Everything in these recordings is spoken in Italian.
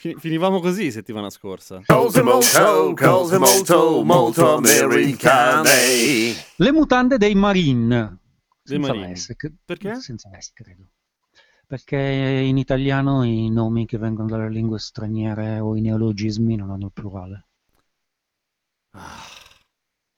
Fi- Finivamo così settimana scorsa. Cose molto, cose molto, molto americane. Le mutande dei Marine. Dei Senza Marine. S, che- Perché? Senza S, credo. Perché in italiano i nomi che vengono dalle lingue straniere o i neologismi non hanno il plurale. È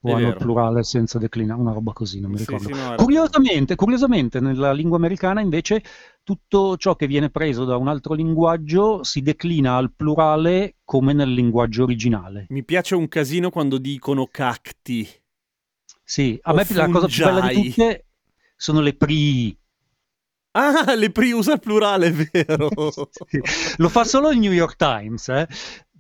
O hanno plurale senza declinare, una roba così, non mi Sì, ricordo. sì, no, Curiosamente, curiosamente, nella lingua americana invece tutto ciò che viene preso da un altro linguaggio si declina al plurale come nel linguaggio originale. Mi piace un casino quando dicono cacti. Sì, a me la cosa più bella di tutte sono le prii. Ah, le pri usa il plurale, è vero. Sì, Lo fa solo il New York Times, eh,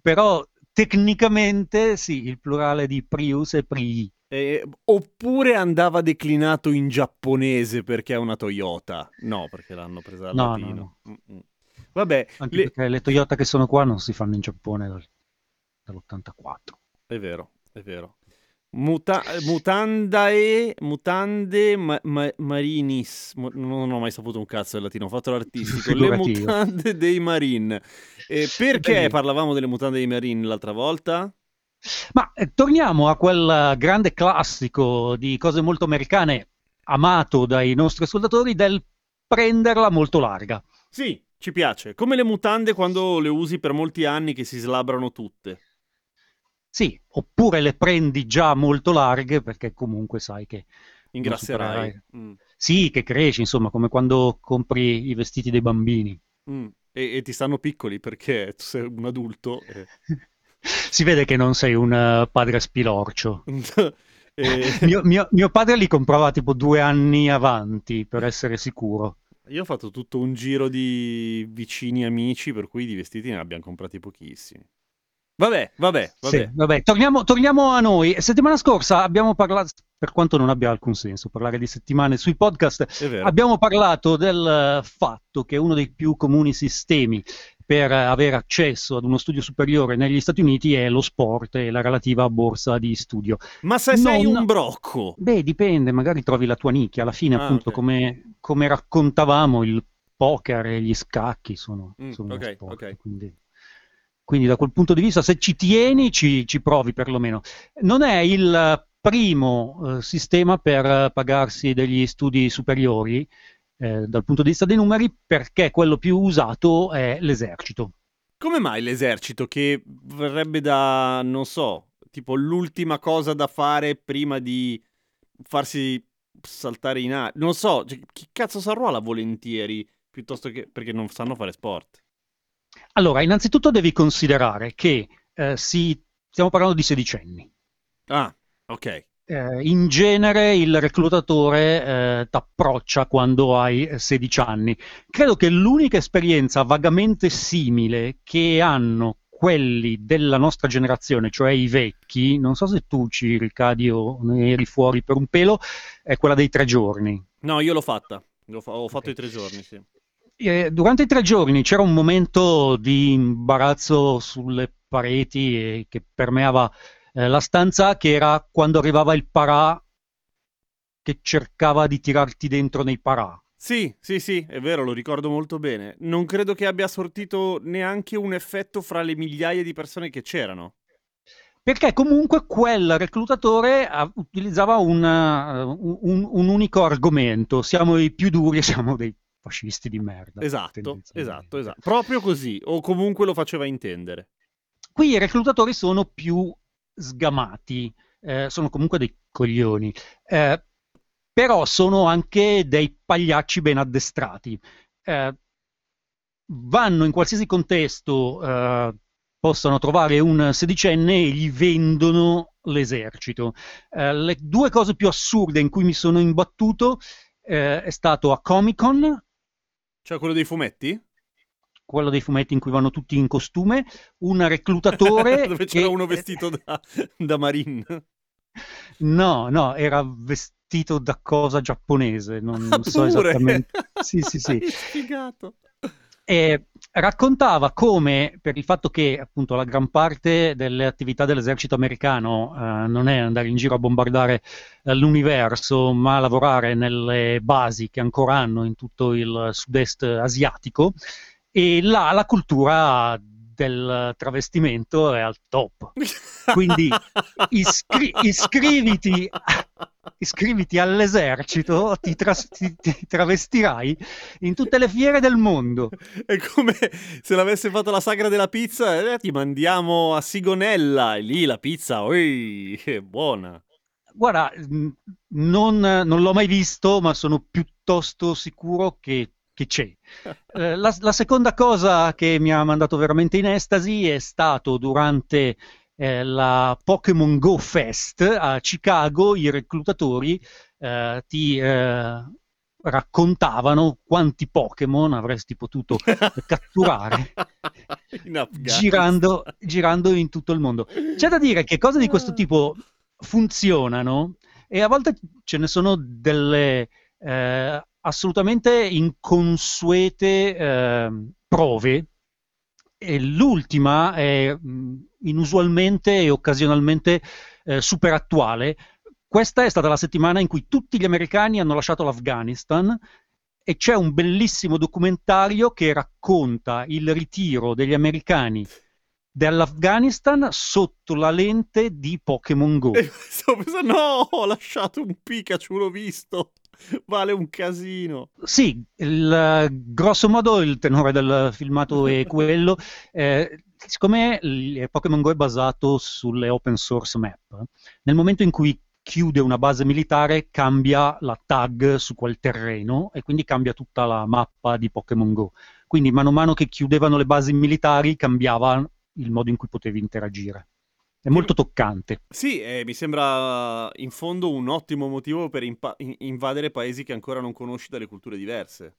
Però tecnicamente sì, il plurale di Prius è Prii. Eh, oppure andava declinato in giapponese perché è una Toyota. No, perché l'hanno presa dal No, latino. Mm-mm. Vabbè, Anche le- perché le Toyota che sono qua non si fanno in Giappone dal- dall'84. è vero, è vero. Muta- mutandae, mutande ma- ma- marinis. Mo- non ho mai saputo un cazzo del latino, ho fatto l'artistico. Le mutande dei marine. Eh, perché Bellissimo. parlavamo delle mutande dei marine l'altra volta? Ma eh, torniamo a quel grande classico di cose molto americane, amato dai nostri ascoltatori, del prenderla molto larga. Sì, ci piace. Come le mutande quando le usi per molti anni che si slabrano tutte. Sì, oppure le prendi già molto larghe perché comunque sai che Ingrasserai. Mm, sì, che cresci, insomma, come quando compri i vestiti dei bambini. mm. E, e ti stanno piccoli perché tu sei un adulto. e- Si vede che non sei un eh, padre spilorcio. e- Mio, mio- mio padre li comprava tipo due anni avanti per essere sicuro. Io ho fatto tutto un giro di vicini amici, per cui di vestiti ne abbiamo comprati pochissimi. Vabbè, vabbè, vabbè. Sì, vabbè, torniamo, torniamo a noi. Settimana scorsa abbiamo parlato, per quanto non abbia alcun senso parlare di settimane sui podcast, abbiamo parlato del eh, fatto che uno dei più comuni sistemi per avere accesso ad uno studio superiore negli Stati Uniti è lo sport e la relativa borsa di studio. Ma se sei Non- un brocco, Beh, dipende, magari trovi la tua nicchia. Alla fine, Ah, appunto, ok. come, come raccontavamo, il poker e gli scacchi sono, Mm, sono uno ok, sport. ok. Quindi, quindi da quel punto di vista, se ci tieni, ci, ci provi perlomeno. Non è il primo eh, sistema per eh, pagarsi degli studi superiori eh, dal punto di vista dei numeri, perché quello più usato è l'esercito. come mai l'esercito che verrebbe da, non so, tipo l'ultima cosa da fare prima di farsi saltare in aria? Non so, cioè, chi cazzo si arruola volentieri piuttosto che perché non sanno fare sport? Allora, innanzitutto devi considerare che eh, si- stiamo parlando di sedicenni. Ah, ok. Eh, in genere il reclutatore eh, t'approccia quando hai eh, 16 anni. Credo che l'unica esperienza vagamente simile che hanno quelli della nostra generazione, cioè i vecchi, non so se tu ci ricadi o ne eri fuori per un pelo, è quella dei tre giorni. No, io l'ho fatta. L'ho fa- ho fatto Ok. i tre giorni, sì. Eh, durante i tre giorni c'era un momento di imbarazzo sulle pareti e che permeava eh, la stanza, che era quando arrivava il parà che cercava di tirarti dentro nei parà. Sì, sì, sì, è vero, lo ricordo molto bene. Non credo che abbia sortito neanche un effetto fra le migliaia di persone che c'erano. Perché comunque quel reclutatore utilizzava un, eh, un- un- un unico argomento: siamo i più duri e siamo dei fascisti di merda. Esatto, esatto, esatto. Proprio così, o comunque lo faceva intendere. Qui i reclutatori sono più sgamati, eh, sono comunque dei coglioni, eh, però sono anche dei pagliacci ben addestrati. Eh, vanno in qualsiasi contesto, eh, possono trovare un sedicenne e gli vendono l'esercito. Eh, le due cose più assurde in cui mi sono imbattuto eh, è stato a Comic Con Cioè quello dei fumetti? Quello dei fumetti in cui vanno tutti in costume, un reclutatore... Dove c'era che- uno vestito da, da marine. No, no, era vestito da cosa giapponese, non, Ah, so esattamente. Sì, sì, sì. Hai spiegato. E raccontava come, per il fatto che appunto la gran parte delle attività dell'esercito americano eh, non è andare in giro a bombardare eh, l'universo, ma lavorare nelle basi che ancora hanno in tutto il sud-est asiatico, e là la cultura del travestimento è al top. Quindi iscri- iscriviti, iscriviti all'esercito, ti, tras- ti- ti travestirai in tutte le fiere del mondo. È come se l'avesse fatto la sagra della pizza, eh, ti mandiamo a Sigonella, e lì la pizza, oi, è buona. Guarda, mh, non, non l'ho mai visto, ma sono piuttosto sicuro che, che c'è. Eh, la, la seconda cosa che mi ha mandato veramente in estasi è stato durante eh, la Pokémon Go Fest a Chicago, i reclutatori eh, ti eh, raccontavano quanti Pokémon avresti potuto catturare In girando, girando in tutto il mondo. C'è da dire che cose di questo tipo funzionano e a volte ce ne sono delle eh, assolutamente inconsuete eh, prove. E l'ultima è mh, inusualmente e occasionalmente eh, super attuale. Questa è stata la settimana in cui tutti gli americani hanno lasciato l'Afghanistan e c'è un bellissimo documentario che racconta il ritiro degli americani dall'Afghanistan sotto la lente di Pokémon Go. E pensando, no, ho lasciato un Pikachu, l'ho visto. Vale un casino. Sì, il, grosso modo il tenore del filmato è quello. Eh, siccome Pokémon Go è basato sulle open source map, nel momento in cui chiude una base militare cambia la tag su quel terreno e quindi cambia tutta la mappa di Pokémon Go. Quindi mano a mano che chiudevano le basi militari cambiava il modo in cui potevi interagire. È molto toccante. Sì, eh, mi sembra in fondo un ottimo motivo per impa- in- invadere paesi che ancora non conosci dalle culture diverse.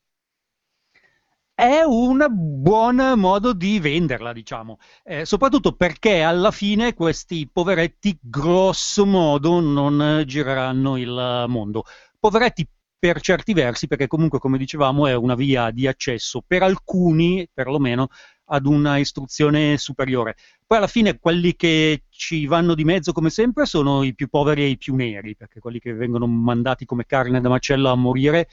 È un buon modo di venderla, diciamo, Eh, soprattutto perché alla fine questi poveretti grosso modo non eh, gireranno il mondo. Poveretti per certi versi, perché comunque, come dicevamo, è una via di accesso per alcuni, perlomeno, ad una istruzione superiore. Poi alla fine quelli che ci vanno di mezzo, come sempre, sono i più poveri e i più neri, perché quelli che vengono mandati come carne da macello a morire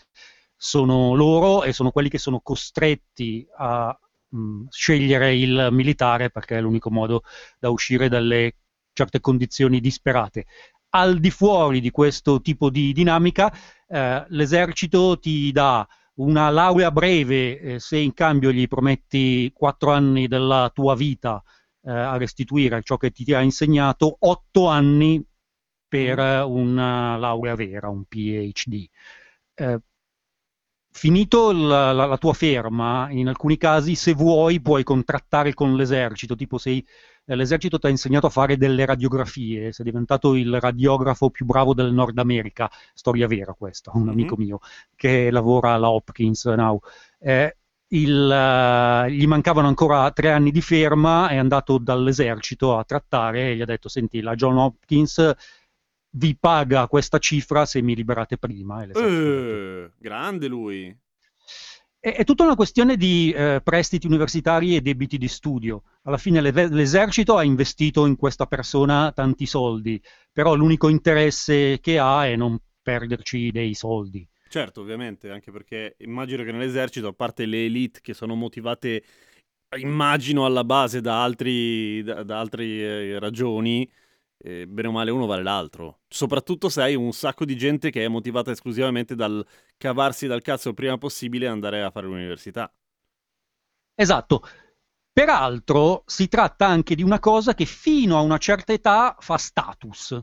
sono loro e sono quelli che sono costretti a mh, scegliere il militare perché è l'unico modo da uscire dalle certe condizioni disperate. Al di fuori di questo tipo di dinamica, eh, l'esercito ti dà una laurea breve eh, se in cambio gli prometti quattro anni della tua vita eh, a restituire ciò che ti ha insegnato, otto anni per una laurea vera, un PhD. Eh, finito la, la- la tua ferma, in alcuni casi, se vuoi, puoi contrattare con l'esercito, tipo se eh, l'esercito ti ha insegnato a fare delle radiografie, sei diventato il radiografo più bravo del Nord America, storia vera questa, un Mhm. amico mio che lavora alla Hopkins Now. Eh, il, eh, gli mancavano ancora tre anni di ferma, è andato dall'esercito a trattare e gli ha detto: Senti, la John Hopkins vi paga questa cifra se mi liberate prima. Eh, grande lui. È, è tutta una questione di eh, prestiti universitari e debiti di studio. Alla fine l'eve- l'esercito ha investito in questa persona tanti soldi, però l'unico interesse che ha è non perderci dei soldi. Certo, ovviamente, anche perché immagino che nell'esercito, a parte le elite che sono motivate, immagino alla base da altri, da, da altre eh, ragioni, eh, bene o male uno vale l'altro. Soprattutto se hai un sacco di gente che è motivata esclusivamente dal cavarsi dal cazzo il prima possibile e andare a fare l'università. Esatto. Peraltro si tratta anche di una cosa che fino a una certa età fa status.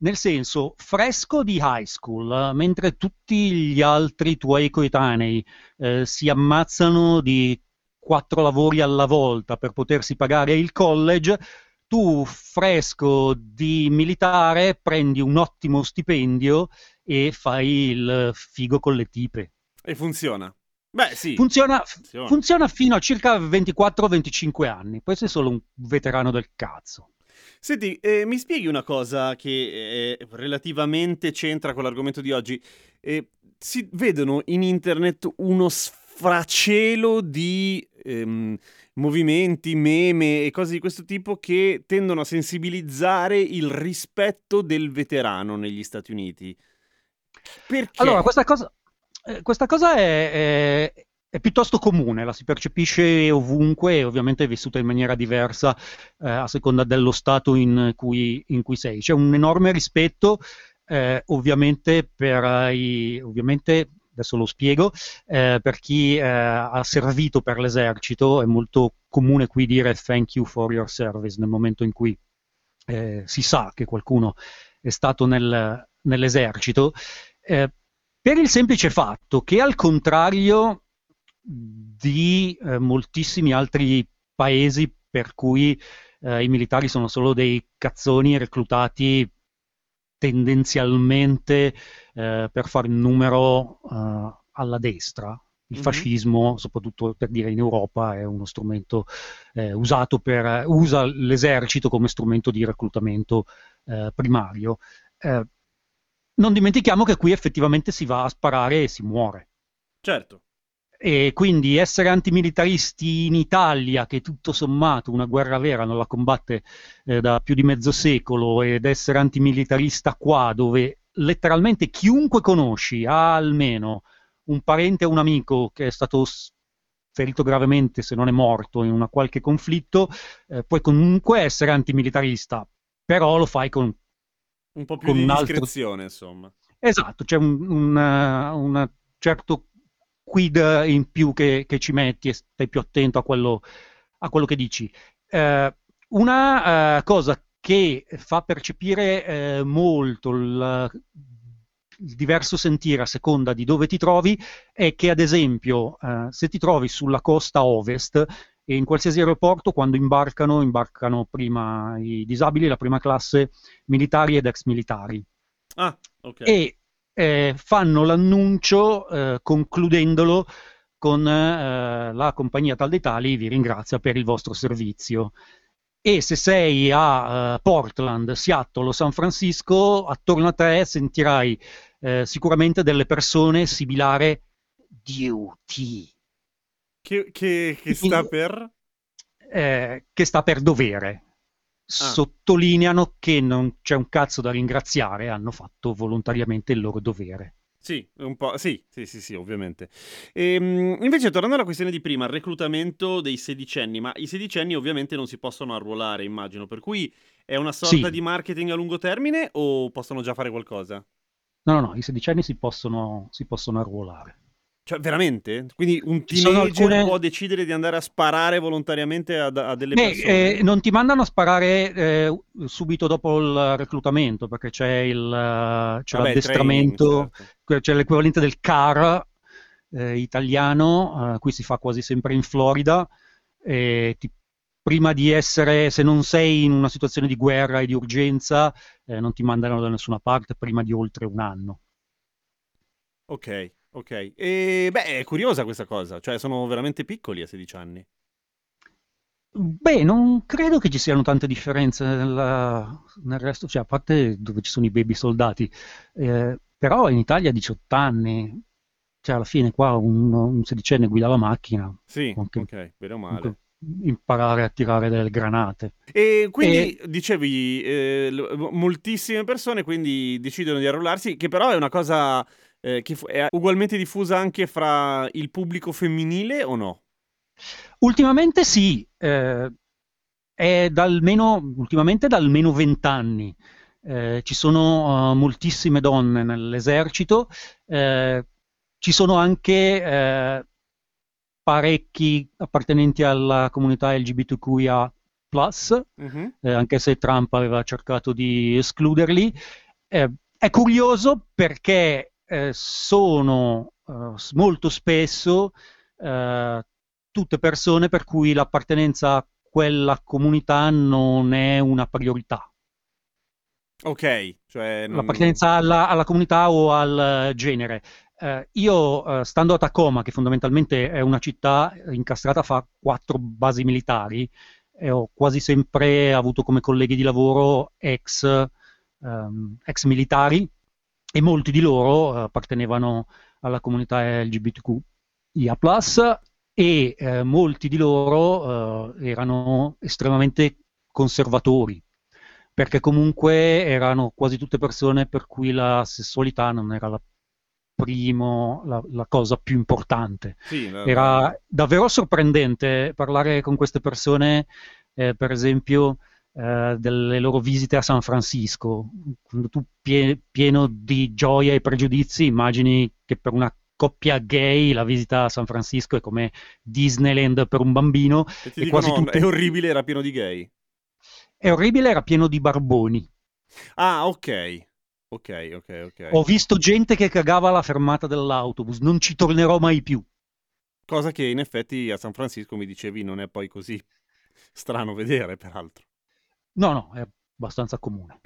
Nel senso, fresco di high school, mentre tutti gli altri tuoi coetanei eh, si ammazzano di quattro lavori alla volta per potersi pagare il college, tu fresco di militare prendi un ottimo stipendio e fai il figo con le tipe. E funziona. Beh, sì. Funziona, Funziona. funziona fino a circa 24-25 anni, poi sei solo un veterano del cazzo. Senti, eh, mi spieghi una cosa che eh, relativamente c'entra con l'argomento di oggi? Eh, si vedono in internet uno sfracelo di ehm, movimenti, meme e cose di questo tipo che tendono a sensibilizzare il rispetto del veterano negli Stati Uniti. Perché? Allora, questa cosa, eh, questa cosa è, è- è piuttosto comune, la si percepisce ovunque ovviamente è vissuta in maniera diversa eh, a seconda dello stato in cui, in cui sei. C'è un enorme rispetto, eh, ovviamente, i, ovviamente, adesso lo spiego, eh, per chi eh, ha servito per l'esercito, è molto comune qui dire thank you for your service nel momento in cui eh, si sa che qualcuno è stato nel- nell'esercito. Eh, per il semplice fatto che al contrario di eh, moltissimi altri paesi per cui eh, i militari sono solo dei cazzoni reclutati tendenzialmente eh, per fare un numero eh, alla destra. Il Mhm. fascismo, soprattutto per dire in Europa, è uno strumento eh, usato per, usa l'esercito come strumento di reclutamento eh, primario. Eh, non dimentichiamo che qui effettivamente si va a sparare e si muore. Certo. E quindi essere antimilitaristi in Italia, che tutto sommato una guerra vera non la combatte eh, da più di mezzo secolo, ed essere antimilitarista qua, dove letteralmente chiunque conosci ha almeno un parente o un amico che è stato ferito gravemente, se non è morto, in una qualche conflitto, eh, puoi comunque essere antimilitarista, però lo fai con Un po' più di un altro- discrezione, insomma. Esatto, c'è eh, un certo quid in più che, che ci metti e stai più attento a quello, a quello che dici. Eh, una eh, cosa che fa percepire eh, molto il, il diverso sentire a seconda di dove ti trovi è che, ad esempio, eh, se ti trovi sulla costa ovest e in qualsiasi aeroporto, quando imbarcano, imbarcano prima i disabili, la prima classe, militari ed ex militari Ah, ok. e eh, fanno l'annuncio eh, concludendolo con eh, la compagnia tal dei tali vi ringrazia per il vostro servizio. E se sei a eh, Portland, Seattle o San Francisco, attorno a te sentirai eh, sicuramente delle persone sibilare duty, Che, che- che sta per? eh, che sta per dovere. Ah. Sottolineano che non c'è un cazzo da ringraziare, hanno fatto volontariamente il loro dovere. Sì, un po', sì, sì, sì, sì, ovviamente. Ehm, invece, tornando alla questione di prima, il reclutamento dei sedicenni, ma i sedicenni ovviamente non si possono arruolare, immagino, per cui è una sorta Sì. di marketing a lungo termine o possono già fare qualcosa? No, no, no, i sedicenni si possono, si possono arruolare. Cioè, veramente? Quindi un teenager alcune- può decidere di andare a sparare volontariamente a, a delle Beh, persone? eh, non ti mandano a sparare eh, subito dopo il reclutamento perché c'è, il, eh, c'è Vabbè, il l'addestramento, training, certo. c'è l'equivalente del CAR eh, italiano, eh, qui si fa quasi sempre in Florida. e ti- prima di essere, se non sei in una situazione di guerra e di urgenza, eh, non ti mandano da nessuna parte prima di oltre un anno. Ok, ok. E beh, è curiosa questa cosa, cioè sono veramente piccoli a 16 anni. Beh, non credo che ci siano tante differenze nel, nel resto, cioè a parte dove ci sono i baby soldati, eh, però in Italia 18 anni, cioè alla fine qua un, un sedicenne guida la macchina, Sì, anche- ok, bene o male. imparare a tirare delle granate. E quindi dicevi, eh, moltissime persone quindi decidono di arruolarsi, che però è una cosa eh, che è ugualmente diffusa anche fra il pubblico femminile o no? Ultimamente sì, eh, è da almeno, ultimamente da almeno 20 anni. Eh, ci sono eh, moltissime donne nell'esercito, eh, ci sono anche eh, parecchi appartenenti alla comunità LGBTQIA+, Mhm. eh, anche se Trump aveva cercato di escluderli. Eh, è curioso perché eh, sono eh, molto spesso eh, tutte persone per cui l'appartenenza a quella comunità non è una priorità. Ok, cioè... non- L'appartenenza alla, alla comunità o al genere. Eh, io, eh, stando a Tacoma, che fondamentalmente è una città incastrata fra quattro basi militari, e ho quasi sempre avuto come colleghi di lavoro ex, ehm, ex militari e molti di loro appartenevano alla comunità LGBTQIA+, e eh, molti di loro eh, erano estremamente conservatori, perché comunque erano quasi tutte persone per cui la sessualità non era la, primo, la, la cosa più importante. Sì, era davvero sorprendente parlare con queste persone, eh, per esempio, eh, delle loro visite a San Francisco. Quando tu pie- pieno di gioia e pregiudizi immagini che per una coppia gay la visita a San Francisco è come Disneyland per un bambino. E ti dicono, tutto... è orribile, era pieno di gay. È orribile, era pieno di barboni. Ah, ok. Ok, ok, ok. Ho visto gente che cagava alla fermata dell'autobus, non ci tornerò mai più. Cosa che in effetti a San Francisco mi dicevi non è poi così strano vedere, peraltro. No, no, è abbastanza comune.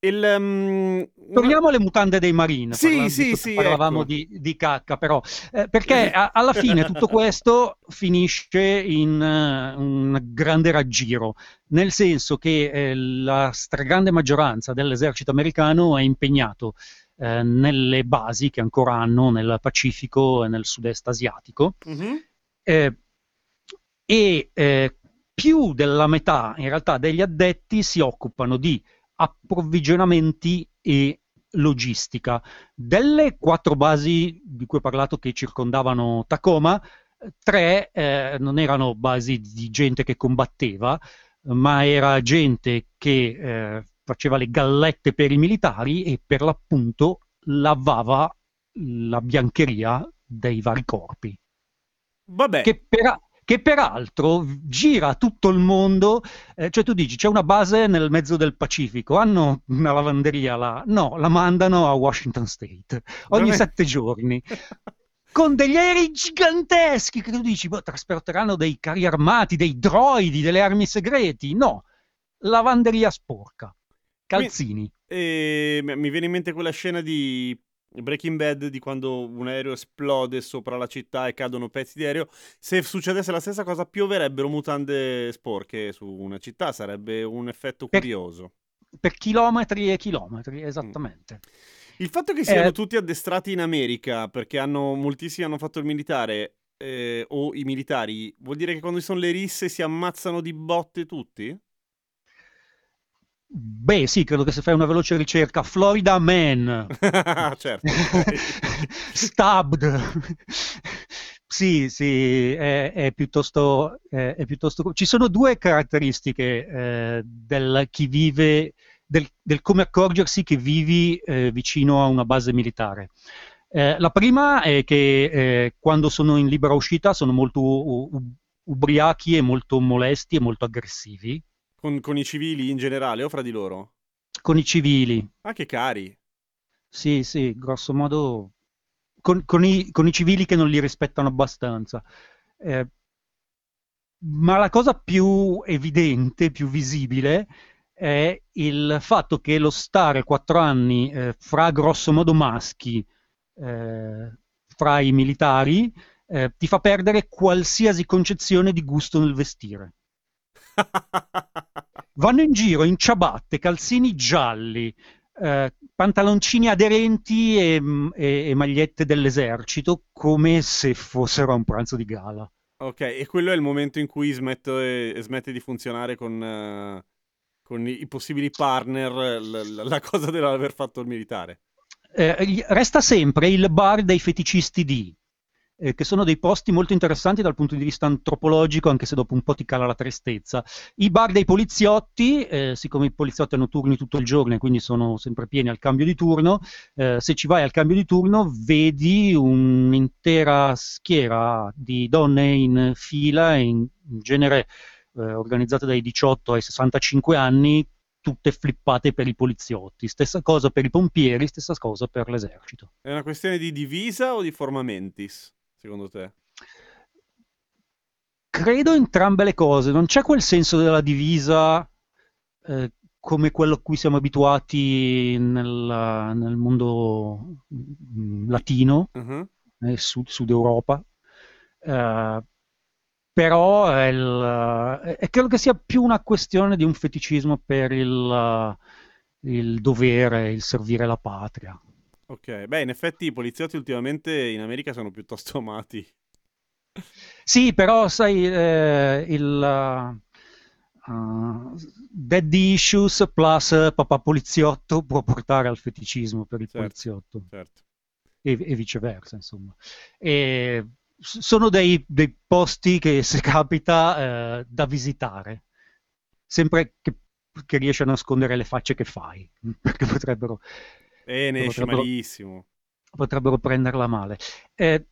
Il, um, Torniamo alle mutande dei Marine. Sì, parla- sì, sì. Parlavamo ecco. di, di, cacca, però. Eh, perché a- alla fine tutto questo finisce in uh, un grande raggiro, nel senso che eh, la stragrande maggioranza dell'esercito americano è impegnato eh, nelle basi che ancora hanno nel Pacifico e nel sud-est asiatico. Mm-hmm. e eh, più della metà, in realtà, degli addetti si occupano di approvvigionamenti e logistica. Delle quattro basi di cui ho parlato che circondavano Tacoma, tre eh, non erano basi di gente che combatteva, ma era gente che eh, faceva le gallette per i militari e per l'appunto lavava la biancheria dei vari corpi. Vabbè. Che per, che peraltro gira tutto il mondo, eh, cioè tu dici c'è una base nel mezzo del Pacifico, hanno una lavanderia là, no, la mandano a Washington State ogni Vabbè. sette giorni. con degli aerei giganteschi che tu dici, boh, trasporteranno dei carri armati, dei droidi, delle armi segreti. No, lavanderia sporca, calzini. Mi, eh, mi viene in mente quella scena di Breaking Bad di quando un aereo esplode sopra la città e cadono pezzi di aereo. Se succedesse la stessa cosa, pioverebbero mutande sporche su una città, sarebbe un effetto curioso. Per, per chilometri e chilometri, esattamente. Mm. Il fatto che siano eh, tutti addestrati in America, perché hanno, moltissimi hanno fatto il militare, eh, o i militari, vuol dire che quando ci sono le risse si ammazzano di botte tutti? Beh, sì, credo che se fai una veloce ricerca, Florida Man, certo. Stabbed, sì, sì, è, è, piuttosto, è, è, piuttosto, Ci sono due caratteristiche eh, del chi vive, del, del, come accorgersi che vivi eh, vicino a una base militare. Eh, la prima è che eh, quando sono in libera uscita sono molto u- ubriachi e molto molesti e molto aggressivi con, con, i civili in generale o fra di loro? Con i civili. Ah, che cari. Sì, sì, grosso modo con, con, i, con i, civili che non li rispettano abbastanza. Eh, ma la cosa più evidente, più visibile, è il fatto che lo stare quattro anni eh, fra grosso modo maschi, eh, fra i militari, eh, ti fa perdere qualsiasi concezione di gusto nel vestire. Vanno in giro in ciabatte, calzini gialli, eh, pantaloncini aderenti e, e, e, magliette dell'esercito, come se fossero a un pranzo di gala. Ok, e quello è il momento in cui smette, smette di funzionare con, uh, con, i possibili partner la, la cosa dell'aver fatto il militare. Eh, resta sempre il bar dei feticisti di eh, che sono dei posti molto interessanti dal punto di vista antropologico, anche se dopo un po' ti cala la tristezza. I bar dei poliziotti, eh, siccome i poliziotti hanno turni tutto il giorno e quindi sono sempre pieni al cambio di turno, eh, se ci vai al cambio di turno vedi un'intera schiera di donne in fila, in, in genere eh, organizzate dai 18 ai 65 anni, tutte flippate per i poliziotti. Stessa cosa per i pompieri, stessa cosa per l'esercito. È una questione di divisa o di formamentis? Secondo te? Credo entrambe le cose, non c'è quel senso della divisa eh, come quello a cui siamo abituati nel, nel mondo mm, latino, Mhm. nel sud, sud Europa. Eh, però è, il- è- credo che sia più una questione di un feticismo per il, il dovere, il servire la patria. Ok, beh, in effetti i poliziotti ultimamente in America sono piuttosto amati. Sì, però sai, eh, il uh, daddy issues plus papà poliziotto può portare al feticismo per il Certo. poliziotto Certo. e, e viceversa, insomma. E sono dei, dei posti che, se capita, eh, da visitare, sempre che, che riesci a nascondere le facce che fai, perché potrebbero, E ne esce potrebbero- malissimo. potrebbero prenderla male. Eh,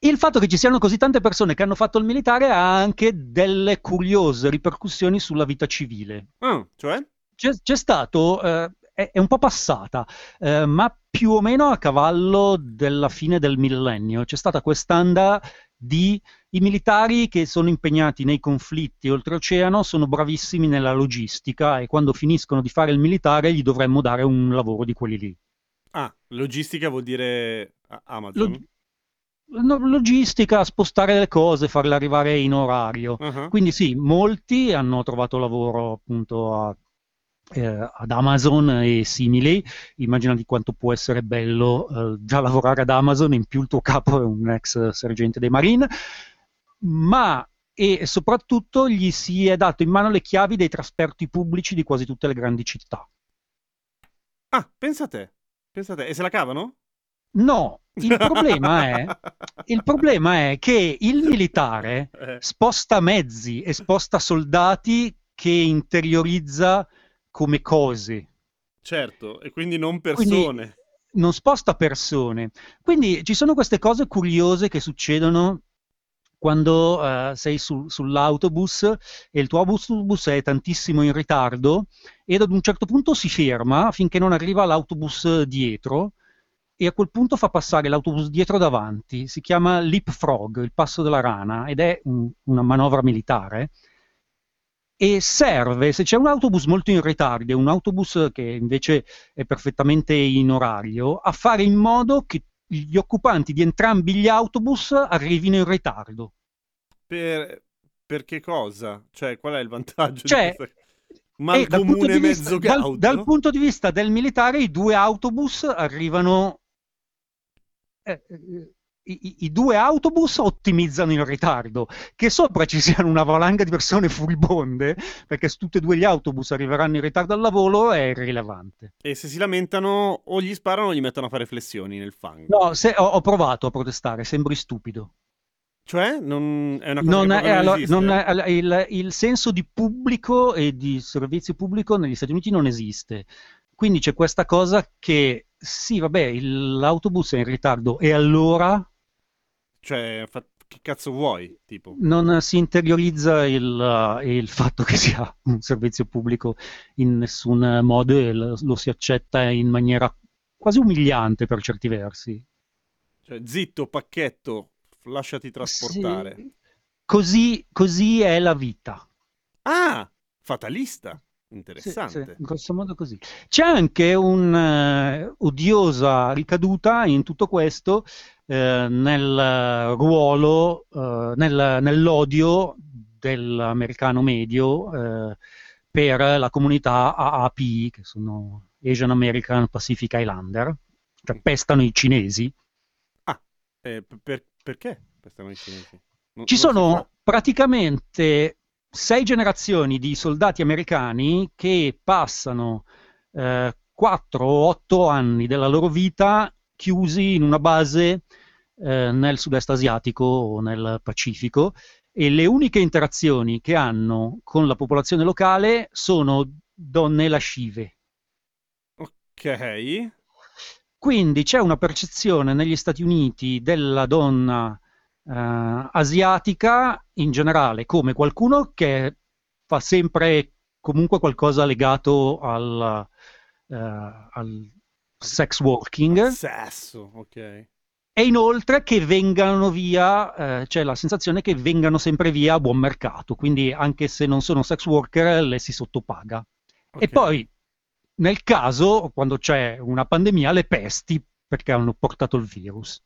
il fatto che ci siano così tante persone che hanno fatto il militare ha anche delle curiose ripercussioni sulla vita civile. Ah, cioè? C'è, c'è stato, eh, è, è un po' passata, eh, ma più o meno a cavallo della fine del millennio, c'è stata quest'anda di i militari che sono impegnati nei conflitti oltreoceano sono bravissimi nella logistica e quando finiscono di fare il militare gli dovremmo dare un lavoro di quelli lì. Ah, logistica vuol dire a- Amazon. Lo- no, logistica, spostare le cose, farle arrivare in orario. Ah, Quindi sì, molti hanno trovato lavoro appunto a- eh, ad Amazon e simili. Immaginati quanto può essere bello eh, già lavorare ad Amazon, in più il tuo capo è un ex sergente dei Marine, ma e soprattutto gli si è dato in mano le chiavi dei trasporti pubblici di quasi tutte le grandi città. Ah, pensa a te. Pensa a te. E se la cavano? No, il problema è, il problema è che il militare Eh, sposta mezzi e sposta soldati che interiorizza come cose, certo, e quindi non Quindi- persone. non sposta persone. Quindi ci sono queste cose curiose che succedono quando eh, sei su- sull'autobus e il tuo autobus è tantissimo in ritardo ed ad un certo punto si ferma finché non arriva l'autobus dietro e a quel punto fa passare l'autobus dietro davanti. Si chiama leapfrog, il passo della rana, ed è un- una manovra militare. E serve, se c'è un autobus molto in ritardo e un autobus che invece è perfettamente in orario, a fare in modo che gli occupanti di entrambi gli autobus arrivino in ritardo. Per... per che cosa? Cioè, qual è il vantaggio Cioè, di questa... E dal punto vista- mezzo dal- dal punto di vista del militare, i due autobus arrivano. eh, eh, i, i- due autobus ottimizzano il ritardo. Che sopra ci siano una valanga di persone furibonde, perché se tutti e due gli autobus arriveranno in ritardo al lavoro, è irrilevante. E se si lamentano o gli sparano o gli mettono a fare flessioni nel fango. No, se- ho, ho provato a protestare, sembri stupido. Cioè, non... è una cosa Non che è- proprio non esiste? non è- il, il senso di pubblico e di servizio pubblico negli Stati Uniti non esiste. Quindi c'è questa cosa che sì, vabbè, il- l'autobus è in ritardo e allora Cioè, fa- che cazzo vuoi? Tipo, non si interiorizza il, il fatto che sia un servizio pubblico in nessun modo e lo, lo si accetta in maniera quasi umiliante per certi versi. cioè, zitto, pacchetto, lasciati trasportare. Sì. Così, così è la vita. Ah, fatalista. Sì, Interessante. sì, in grosso modo così. C'è anche un'odiosa ricaduta in tutto questo eh, nel ruolo, eh, nel- nell'odio dell'americano medio eh, per la comunità AAPI, che sono Asian American Pacific Islander, cioè pestano i cinesi. Eh, p- per- perché questi i cinesi? Non- Ci sono praticamente sei generazioni di soldati americani che passano eh, 4 o 8 anni della loro vita chiusi in una base eh, nel sud-est asiatico o nel Pacifico e le uniche interazioni che hanno con la popolazione locale sono donne lascive. Ok. Quindi c'è una percezione negli Stati Uniti della donna eh, asiatica in generale come qualcuno che fa sempre comunque qualcosa legato al, eh, al sex working Sesso, ok. e inoltre che vengano via, eh, c'è la sensazione che vengano sempre via a buon mercato, quindi anche se non sono sex worker le si sottopaga. E poi, nel caso, quando c'è una pandemia, le pesti perché hanno portato il virus.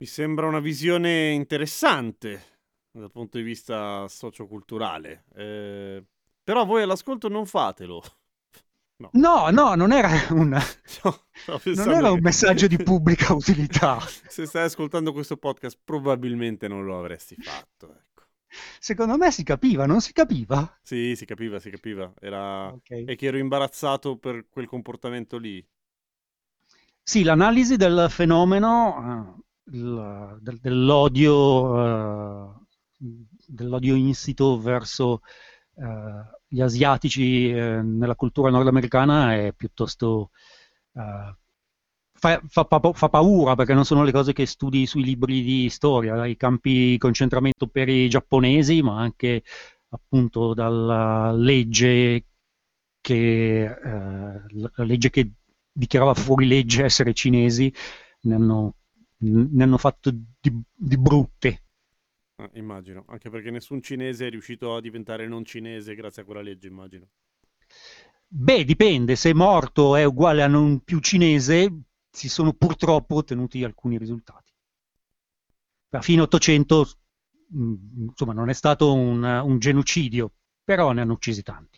Mi sembra una visione interessante dal punto di vista socioculturale. Eh, però voi all'ascolto non fatelo. No, no, no non, era un, No, non era un messaggio di pubblica utilità. Se stai ascoltando questo podcast, probabilmente non lo avresti fatto. Ecco. Secondo me si capiva, non si capiva? Sì, si capiva, si capiva. Era... Ok. E che ero imbarazzato per quel comportamento lì. Sì, l'analisi del fenomeno eh, del- dell'odio, eh, dell'odio insito verso eh, gli asiatici eh, nella cultura nordamericana è piuttosto fa, fa fa paura perché non sono le cose che studi sui libri di storia, i campi di concentramento per i giapponesi, ma anche appunto dalla legge che, la legge che dichiarava fuori legge essere cinesi, ne hanno, ne hanno fatto di, di brutte. Ah, immagino, anche perché nessun cinese è riuscito a diventare non cinese grazie a quella legge, immagino. Beh, dipende, se morto è uguale a non più cinese, si sono purtroppo ottenuti alcuni risultati. A fine 800, mh, insomma, non è stato un, un genocidio, però ne hanno uccisi tanti.